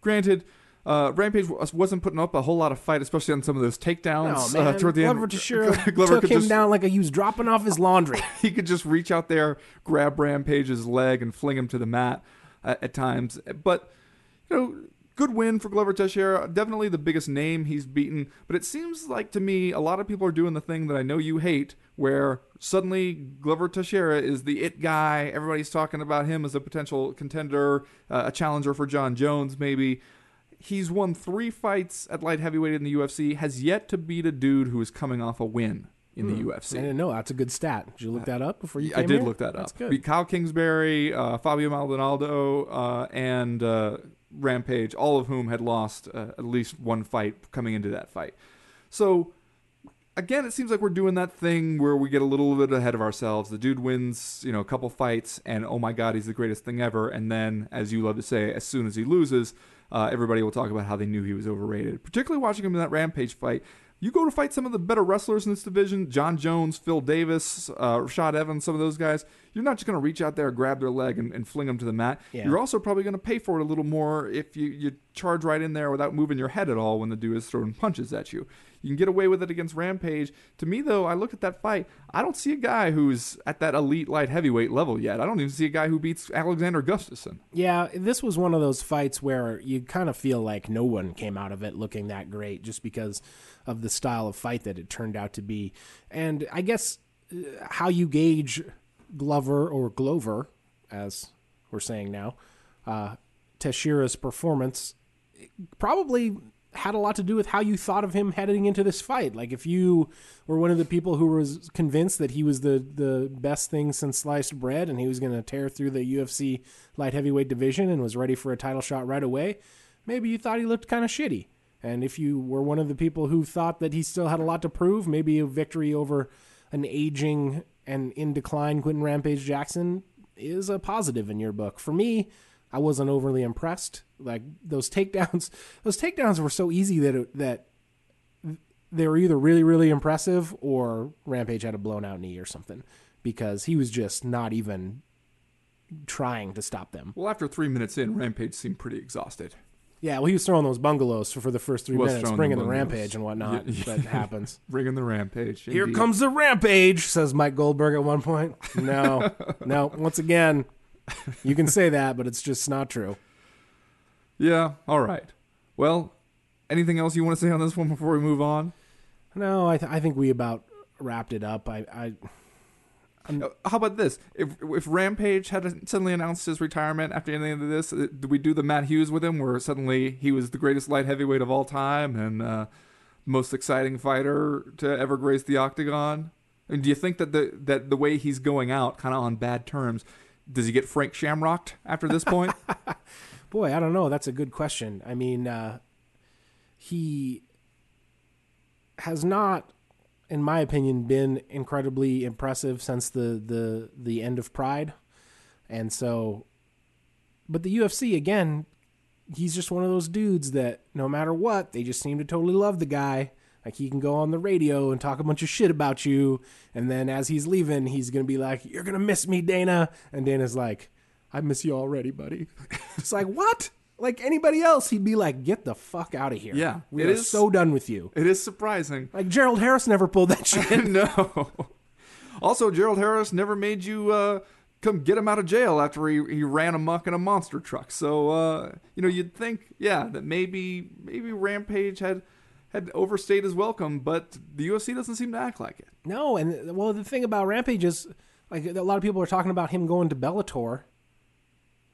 Granted, uh, Rampage was- wasn't putting up a whole lot of fight, especially on some of those takedowns no uh, toward the Glover end. Teixeira Glover took him just, down like he was dropping off his laundry. He could just reach out there, grab Rampage's leg, and fling him to the mat at, at times. But you know, good win for Glover Teixeira. Definitely the biggest name he's beaten. But it seems like to me a lot of people are doing the thing that I know you hate, where suddenly Glover Teixeira is the it guy. Everybody's talking about him as a potential contender, uh, a challenger for Jon Jones, maybe. He's won three fights at light heavyweight in the UFC. Has yet to beat a dude who is coming off a win in the UFC. I didn't know that's a good stat. Did you look that up before you? I did here? look that That's up. good. Beat Kyle Kingsbury, uh, Fabio Maldonado, uh, and uh, Rampage, all of whom had lost uh, at least one fight coming into that fight. So, again, it seems like we're doing that thing where we get a little bit ahead of ourselves. The dude wins, you know, a couple fights, and oh my God, he's the greatest thing ever. And then, as you love to say, as soon as he loses, uh, everybody will talk about how they knew he was overrated. Particularly watching him in that Rampage fight. You go to fight some of the better wrestlers in this division, Jon Jones, Phil Davis, uh, Rashad Evans, some of those guys. You're not just going to reach out there, grab their leg, and, and fling them to the mat. Yeah. You're also probably going to pay for it a little more if you, you charge right in there without moving your head at all when the dude is throwing punches at you. You can get away with it against Rampage. To me, though, I look at that fight. I don't see a guy who's at that elite light heavyweight level yet. I don't even see a guy who beats Alexander Gustafsson. Yeah, this was one of those fights where you kind of feel like no one came out of it looking that great just because of the style of fight that it turned out to be. And I guess uh, how you gauge Glover or Glover, as we're saying now, uh, Teixeira's performance probably had a lot to do with how you thought of him heading into this fight. Like if you were one of the people who was convinced that he was the the best thing since sliced bread and he was going to tear through the UFC light heavyweight division and was ready for a title shot right away, maybe you thought he looked kind of shitty. And if you were one of the people who thought that he still had a lot to prove, maybe a victory over an aging and in decline Quinton Rampage Jackson is a positive in your book. For me, I wasn't overly impressed. Like those takedowns, those takedowns were so easy that it, that they were either really really impressive or Rampage had a blown out knee or something because he was just not even trying to stop them. Well, after three minutes in, Rampage seemed pretty exhausted. Yeah, well, he was throwing those bungalows for, for the first three minutes, bringing the the, rampage and whatnot. Yeah. That happens. Bringing the Rampage. Here comes the rampage, says Mike Goldberg at one point. No, no. Once again, you can say that, but it's just not true. Yeah, all right. Well, anything else you want to say on this one before we move on? No, I, th- I think we about wrapped it up. I, I Uh, How about this? If if Rampage had suddenly announced his retirement after the end of this, uh, did we do the Matt Hughes with him, where suddenly he was the greatest light heavyweight of all time and uh, most exciting fighter to ever grace the octagon? And do you think that the that the way he's going out, kind of on bad terms, does he get Frank Shamrocked after this point? boy, I don't know. That's a good question. I mean, uh, he has not, in my opinion, been incredibly impressive since the the the end of Pride, and so, but the UFC again, he's just one of those dudes that no matter what, they just seem to totally love the guy. Like he can go on the radio and talk a bunch of shit about you, and then as he's leaving, he's gonna be like, "You're gonna miss me, Dana," and Dana's like, "I miss you already, buddy." it's like what? Like anybody else, he'd be like, "Get the fuck out of here." Yeah, we it are is- so done with you. It is surprising. Like Gerald Harris never pulled that shit. no. Also, Gerald Harris never made you uh, come get him out of jail after he, he ran amok in a monster truck. So uh, you know, you'd think, yeah, that maybe maybe Rampage had had overstayed his welcome, but the UFC doesn't seem to act like it. No, and well, the thing about Rampage is, like, a lot of people are talking about him going to Bellator.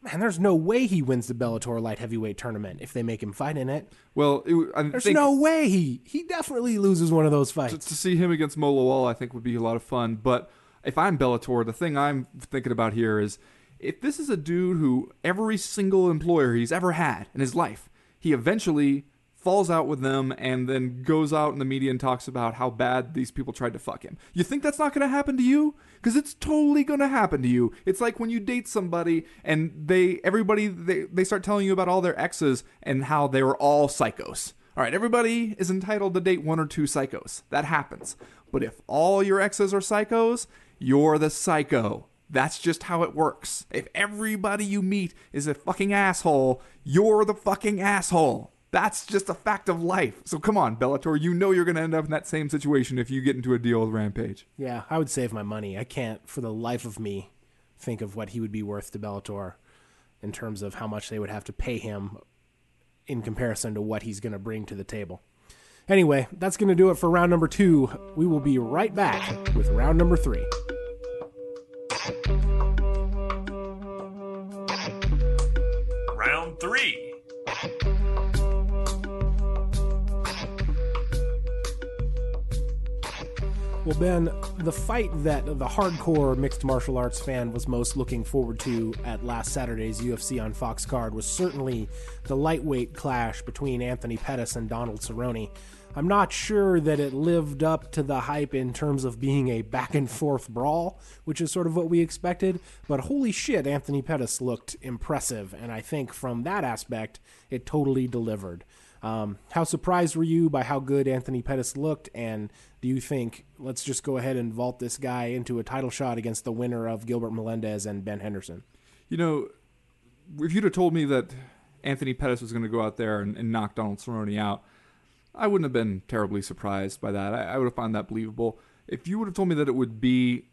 Man, there's no way he wins the Bellator light heavyweight tournament if they make him fight in it. Well, it, I There's think no way he he definitely loses one of those fights. to see him against Mo Lawal, I think would be a lot of fun. But if I'm Bellator, the thing I'm thinking about here is if this is a dude who every single employer he's ever had in his life, he eventually falls out with them and then goes out in the media and talks about how bad these people tried to fuck him. You think that's not going to happen to you? Because it's totally going to happen to you. It's like when you date somebody and they everybody they, they start telling you about all their exes and how they were all psychos. All right, everybody is entitled to date one or two psychos. That happens. But if all your exes are psychos, you're the psycho. That's just how it works. If everybody you meet is a fucking asshole, you're the fucking asshole. That's just a fact of life. So come on, Bellator, you know you're going to end up in that same situation if you get into a deal with Rampage. Yeah, I would save my money. I can't, for the life of me, think of what he would be worth to Bellator in terms of how much they would have to pay him in comparison to what he's going to bring to the table. Anyway, that's going to do it for round number two. We will be right back with round number three. Round three. Well, Ben, the fight that the hardcore mixed martial arts fan was most looking forward to at last Saturday's UFC on Fox card was certainly the lightweight clash between Anthony Pettis and Donald Cerrone. I'm not sure that it lived up to the hype in terms of being a back and forth brawl, which is sort of what we expected, but holy shit, Anthony Pettis looked impressive, and I think from that aspect, it totally delivered. Um, how surprised were you by how good Anthony Pettis looked? And do you think let's just go ahead and vault this guy into a title shot against the winner of Gilbert Melendez and Ben Henderson? You know, if you'd have told me that Anthony Pettis was going to go out there and, and knock Donald Cerrone out, I wouldn't have been terribly surprised by that. I, I would have found that believable. If you would have told me that it would be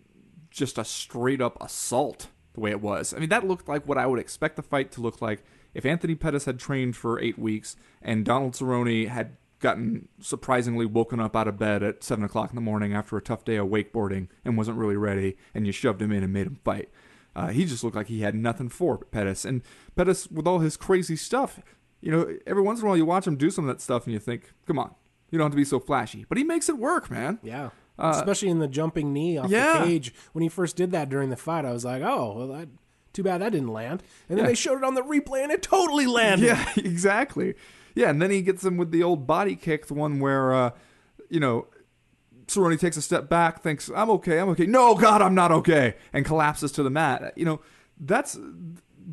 just a straight up assault the way it was, I mean, that looked like what I would expect the fight to look like if Anthony Pettis had trained for eight weeks and Donald Cerrone had gotten surprisingly woken up out of bed at seven o'clock in the morning after a tough day of wakeboarding and wasn't really ready, and you shoved him in and made him fight. Uh, he just looked like he had nothing for Pettis. And Pettis, with all his crazy stuff, you know, every once in a while you watch him do some of that stuff and you think, come on, you don't have to be so flashy. But he makes it work, man. Yeah. Especially in the jumping knee off yeah. the cage. When he first did that during the fight, I was like, oh, well, that, too bad that didn't land. And then Yeah. they showed it on the replay and it totally landed. Yeah, exactly. Yeah, and then he gets him with the old body kick, the one where, uh, you know, Cerrone takes a step back, thinks, I'm okay, I'm okay. No, God, I'm not okay, and collapses to the mat. You know, that's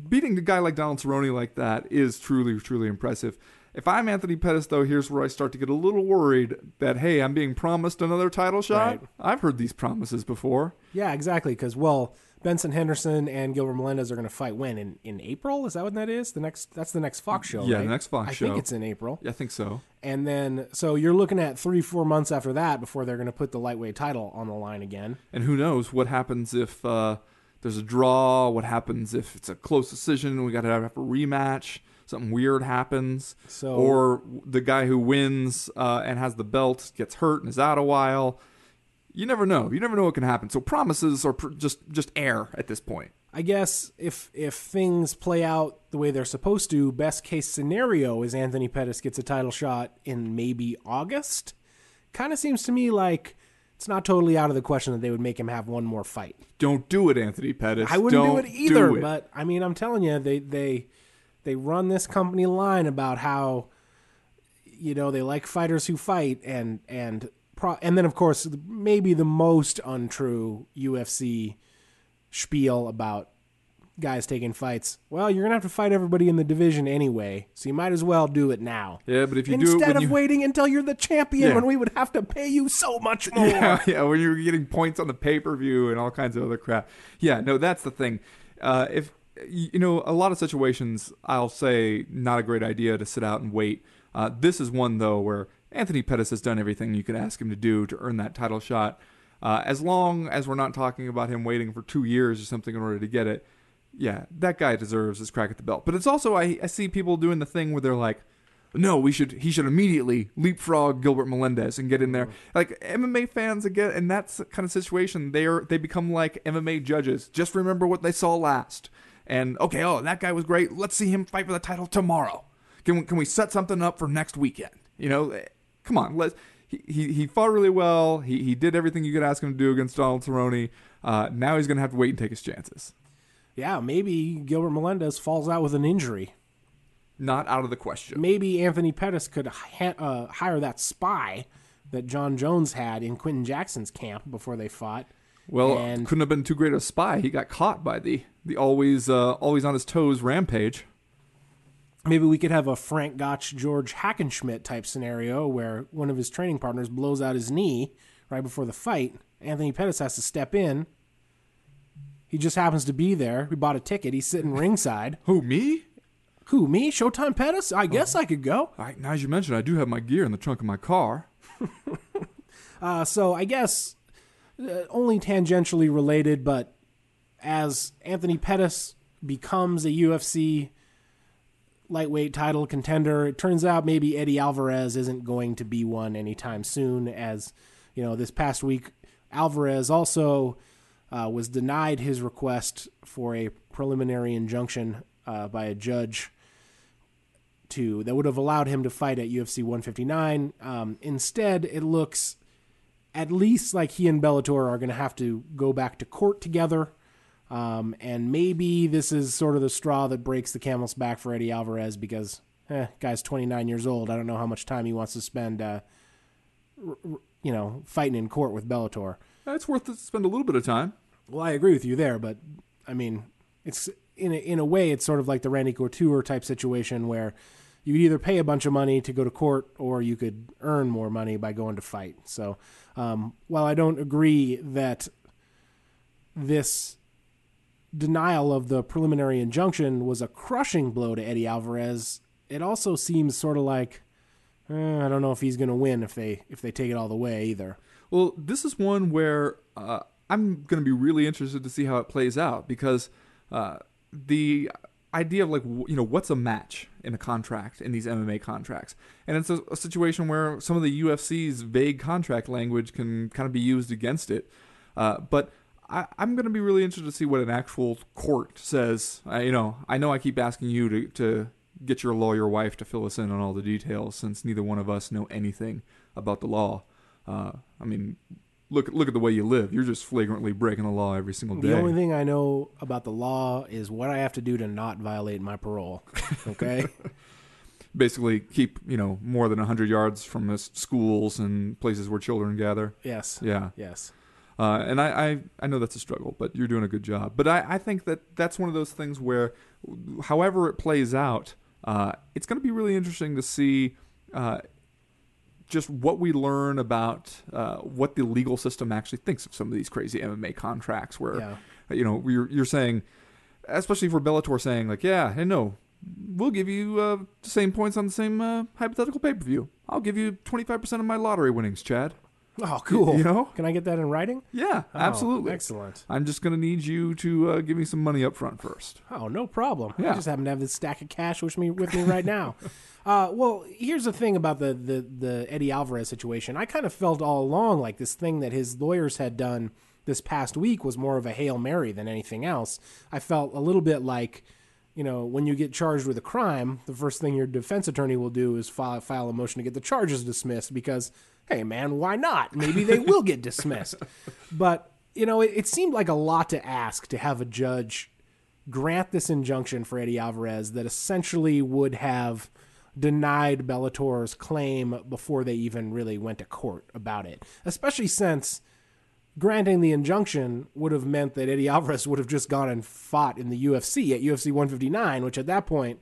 beating a guy like Donald Cerrone like that is truly, truly impressive. If I'm Anthony Pettis, though, here's where I start to get a little worried that, hey, I'm being promised another title shot. Right. I've heard these promises before. Yeah, exactly. Because well, Benson Henderson and Gilbert Melendez are going to fight when in, in April. Is that when that is? The next that's the next Fox show. Yeah, right? the next Fox I show. I think it's in April. I think so. And then so you're looking at three four months after that before they're going to put the lightweight title on the line again. And who knows what happens if uh, there's a draw? What happens if it's a close decision? We got to have a rematch. Something weird happens. So- or the guy who wins uh, and has the belt gets hurt and is out a while. You never know. You never know what can happen. So promises are pr- just just air at this point. I guess if if things play out the way they're supposed to, best case scenario is Anthony Pettis gets a title shot in maybe August. Kind of seems to me like it's not totally out of the question that they would make him have one more fight. Don't do it, Anthony Pettis. I wouldn't Don't do it either, it. but I mean, I'm telling you, they they they run this company line about how you know they like fighters who fight, and and pro- and then of course maybe the most untrue UFC spiel about guys taking fights. Well, you're gonna have to fight everybody in the division anyway, so you might as well do it now. Yeah, but if you do Instead of you, waiting until you're the champion Yeah. when we would have to pay you so much more. yeah, yeah, when you're getting points on the pay per view and all kinds of other crap. Yeah, no, that's the thing. Uh, if you know, a lot of situations, I'll say not a great idea to sit out and wait. Uh, this is one though where Anthony Pettis has done everything you could ask him to do to earn that title shot. Uh, as long as we're not talking about him waiting for two years or something in order to get it, yeah, that guy deserves his crack at the belt. But it's also I, I see people doing the thing where they're like, no, we should he should immediately leapfrog Gilbert Melendez and get in there. Like MMA fans again in that kind of situation, they are they become like MMA judges. Just remember what they saw last. And okay, oh, that guy was great. Let's see him fight for the title tomorrow. Can we, can we set something up for next weekend? You know, come on. Let's he, he, he fought really well. He, he did everything you could ask him to do against Donald Cerrone. Uh, now he's going to have to wait and take his chances. Yeah, maybe Gilbert Melendez falls out with an injury. Not out of the question. Maybe Anthony Pettis could ha- uh, hire that spy that Jon Jones had in Quinton Jackson's camp before they fought. Well, And- couldn't have been too great a spy. He got caught by the the always uh, always on his toes rampage. Maybe we could have a Frank Gotch, George Hackenschmidt type scenario where one of his training partners blows out his knee right before the fight. Anthony Pettis has to step in. He just happens to be there. We bought a ticket. He's sitting ringside. Who me? Who, me? Showtime Pettis? I guess I could go. Right, now as you mentioned, I do have my gear in the trunk of my car. Uh, so I guess uh, only tangentially related, but as Anthony Pettis becomes a UFC lightweight title contender, it turns out maybe Eddie Alvarez isn't going to be one anytime soon. As you know, this past week, Alvarez also uh, was denied his request for a preliminary injunction uh, by a judge to that would have allowed him to fight at UFC 159. Um, instead, it looks at least like he and Bellator are going to have to go back to court together. Um, and maybe this is sort of the straw that breaks the camel's back for Eddie Alvarez because, eh, guy's 29 years old. I don't know how much time he wants to spend, uh, r- r- you know, fighting in court with Bellator. It's worth to spend a little bit of time. Well, I agree with you there, but I mean, it's in a, in a way, it's sort of like the Randy Couture type situation where you could either pay a bunch of money to go to court or you could earn more money by going to fight. So, um, while I don't agree that this denial of the preliminary injunction was a crushing blow to Eddie Alvarez, it also seems sort of like eh, I don't know if he's going to win if they if they take it all the way either. Well, this is one where uh, I'm going to be really interested to see how it plays out because uh, the idea of like you know what's a match in a contract in these MMA contracts, and it's a, a situation where some of the UFC's vague contract language can kind of be used against it. Uh, but I, I'm going to be really interested to see what an actual court says. I, you know, I know I keep asking you to to get your lawyer wife to fill us in on all the details since neither one of us know anything about the law. Uh, I mean, look look at the way you live. You're just flagrantly breaking the law every single day. The only thing I know about the law is what I have to do to not violate my parole. Okay? Basically, keep you know more than hundred yards from the schools and places where children gather. yes. Yeah, Yes. Uh, and I, I I know that's a struggle, but you're doing a good job. But I, I think that that's one of those things where, however it plays out, uh, it's going to be really interesting to see. Uh, just what we learn about uh, what the legal system actually thinks of some of these crazy MMA contracts, where Yeah. you know you're you're saying, especially for Bellator saying like, yeah, hey, no, we'll give you uh, the same points on the same uh, hypothetical pay per view. I'll give you 25 percent of my lottery winnings, Chad. Oh, cool. You know? Can I get that in writing? Yeah, Oh, absolutely. Excellent. I'm just gonna need you to uh, give me some money up front first. Oh, no problem. I Yeah. just happen to have this stack of cash with me with me right now. uh, well, here's the thing about the, the the Eddie Alvarez situation. I kind of felt all along like this thing that his lawyers had done this past week was more of a hail mary than anything else. I felt a little bit like. You know, when you get charged with a crime, the first thing your defense attorney will do is file, file a motion to get the charges dismissed because, hey, man, why not? Maybe they will get dismissed. But, you know, it, it seemed like a lot to ask to have a judge grant this injunction for Eddie Alvarez that essentially would have denied Bellator's claim before they even really went to court about it. Especially since granting the injunction would have meant that Eddie Alvarez would have just gone and fought in the UFC at UFC 159, which at that point,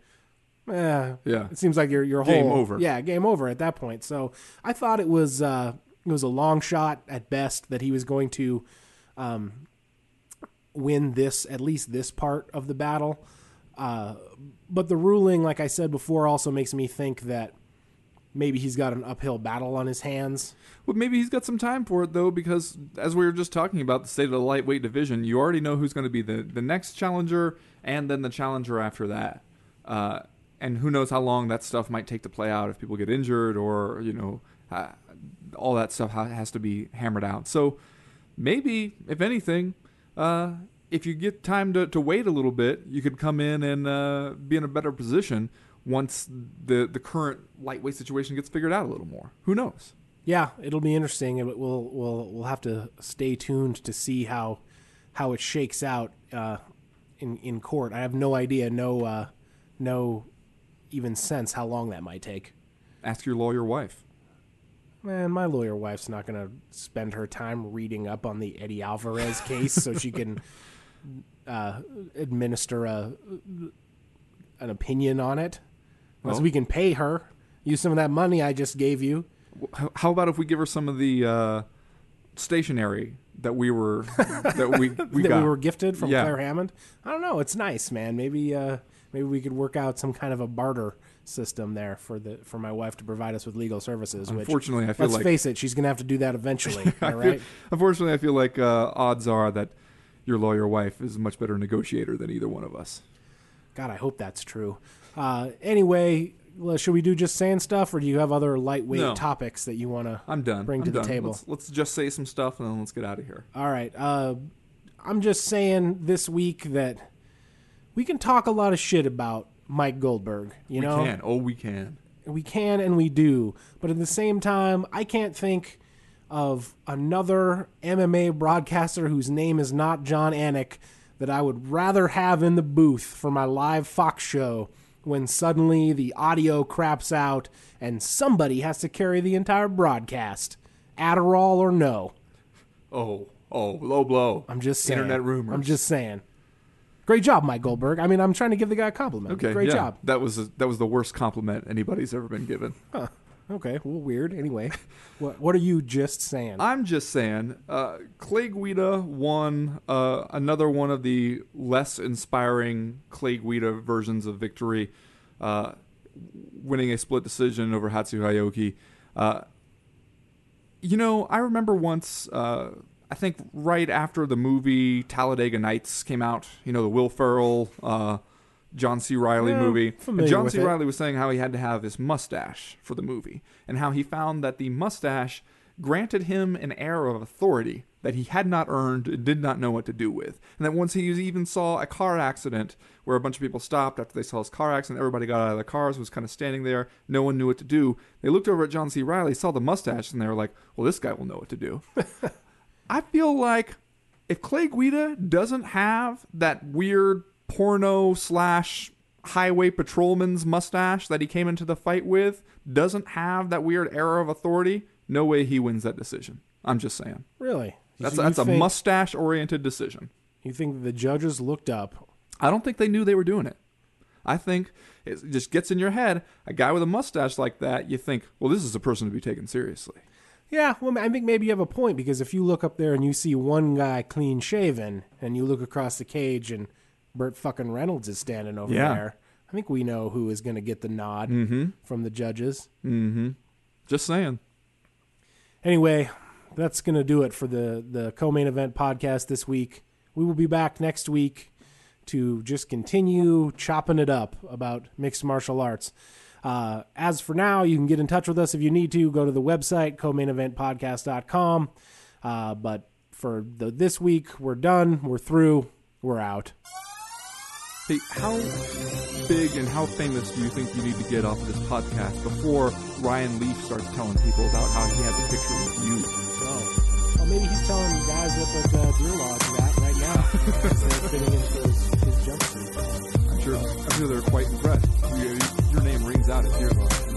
eh, Yeah. it seems like your your whole Game over. yeah game over at that point. So I thought it was uh, it was a long shot at best that he was going to um, win this at least this part of the battle. Uh, but the ruling, like I said before, also makes me think that maybe he's got an uphill battle on his hands. Well, maybe he's got some time for it though, because as we were just talking about the state of the lightweight division, you already know who's going to be the the next challenger, and then the challenger after that. Uh, and who knows how long that stuff might take to play out if people get injured or you know uh, all that stuff has to be hammered out. So maybe, if anything, uh, if you get time to, to wait a little bit, you could come in and uh, be in a better position once the the current lightweight situation gets figured out a little more. Who knows? Yeah, it'll be interesting, and we'll we'll we'll have to stay tuned to see how how it shakes out uh, in in court. I have no idea, no uh, no even sense how long that might take. Ask your lawyer wife. Man, my lawyer wife's not going to spend her time reading up on the Eddie Alvarez case so she can uh, administer a an opinion on it. Unless Well- we can pay her, use some of that money I just gave you. How- about if we give her some of the uh, stationery that we were that we we that we were gifted from Yeah. Claire Hammond. I don't know. It's nice, man. Maybe uh, maybe we could work out some kind of a barter system there for the for my wife to provide us with legal services. Which, Unfortunately, I feel let's like face it, she's gonna have to do that eventually. I all feel- right. unfortunately, I feel like uh, odds are that your lawyer wife is a much better negotiator than either one of us. God, I hope that's true. Uh, anyway, well, should we do just saying stuff, or do you have other lightweight No. topics that you want to? I'm done. Bring I'm to the done. table. Let's, let's just say some stuff and then let's get out of here. All right. Uh, I'm just saying this week that we can talk a lot of shit about Mike Goldberg. You we know, can. Oh, we can. we can and we do, but at the same time, I can't think of another MMA broadcaster whose name is not Jon Anik that I would rather have in the booth for my live Fox show when suddenly the audio craps out and somebody has to carry the entire broadcast. Adderall or no. Oh, oh, low blow. I'm just saying. Internet rumors. I'm just saying. Great job, Mike Goldberg. I mean, I'm trying to give the guy a compliment. okay. Great yeah. job. That was that was the worst compliment anybody's ever been given. Huh. Okay. Well, weird. Anyway, what what are you just saying? I'm just saying, uh, Clay Guida won uh, another one of the less inspiring Clay Guida versions of victory, uh, winning a split decision over Hatsu Hioki. Uh, you know, I remember once, uh, I think right after the movie Talladega Nights came out, you know, the Will Ferrell, uh, John C. Reilly Yeah, movie. And John C. it. Reilly was saying how he had to have his mustache for the movie, and how he found that the mustache granted him an air of authority that he had not earned and did not know what to do with. And that once he even saw a car accident where a bunch of people stopped after they saw his car accident, everybody got out of the cars, was kind of standing there, no one knew what to do. They looked over at John C. Reilly, saw the mustache, and they were like, well, this guy will know what to do. I feel like if Clay Guida doesn't have that weird porno slash highway patrolman's mustache that he came into the fight with, doesn't have that weird air of authority, no way he wins that decision. I'm just saying. really? That's So you that's a mustache oriented decision. You think the judges looked up? I don't think they knew they were doing it. I think it just gets in your head. A guy with a mustache like that, you think, well, this is a person to be taken seriously. Yeah, well, I think maybe you have a point because if you look up there and you see one guy clean shaven, and you look across the cage and Burt fucking Reynolds is standing over Yeah. there, I think we know who is going to get the nod Mm-hmm. from the judges. Mm-hmm. Just saying. Anyway, that's going to do it for the the co-main event podcast this week. We will be back next week to just continue chopping it up about mixed martial arts. Uh, as for now, you can get in touch with us if you need to. Go to the website, co-maineventpodcast.com. Uh, but for the, this week, we're done. We're through. We're out. Hey, how big and how famous do you think you need to get off of this podcast before Ryan Leaf starts telling people about how he has a picture of you? Oh. Well, maybe he's telling guys up at uh, Deer Lodge that right now. they're fitting into his, his jumpsuit. I'm sure, I'm sure they're quite impressed. Your, your name rings out at Deer Lodge.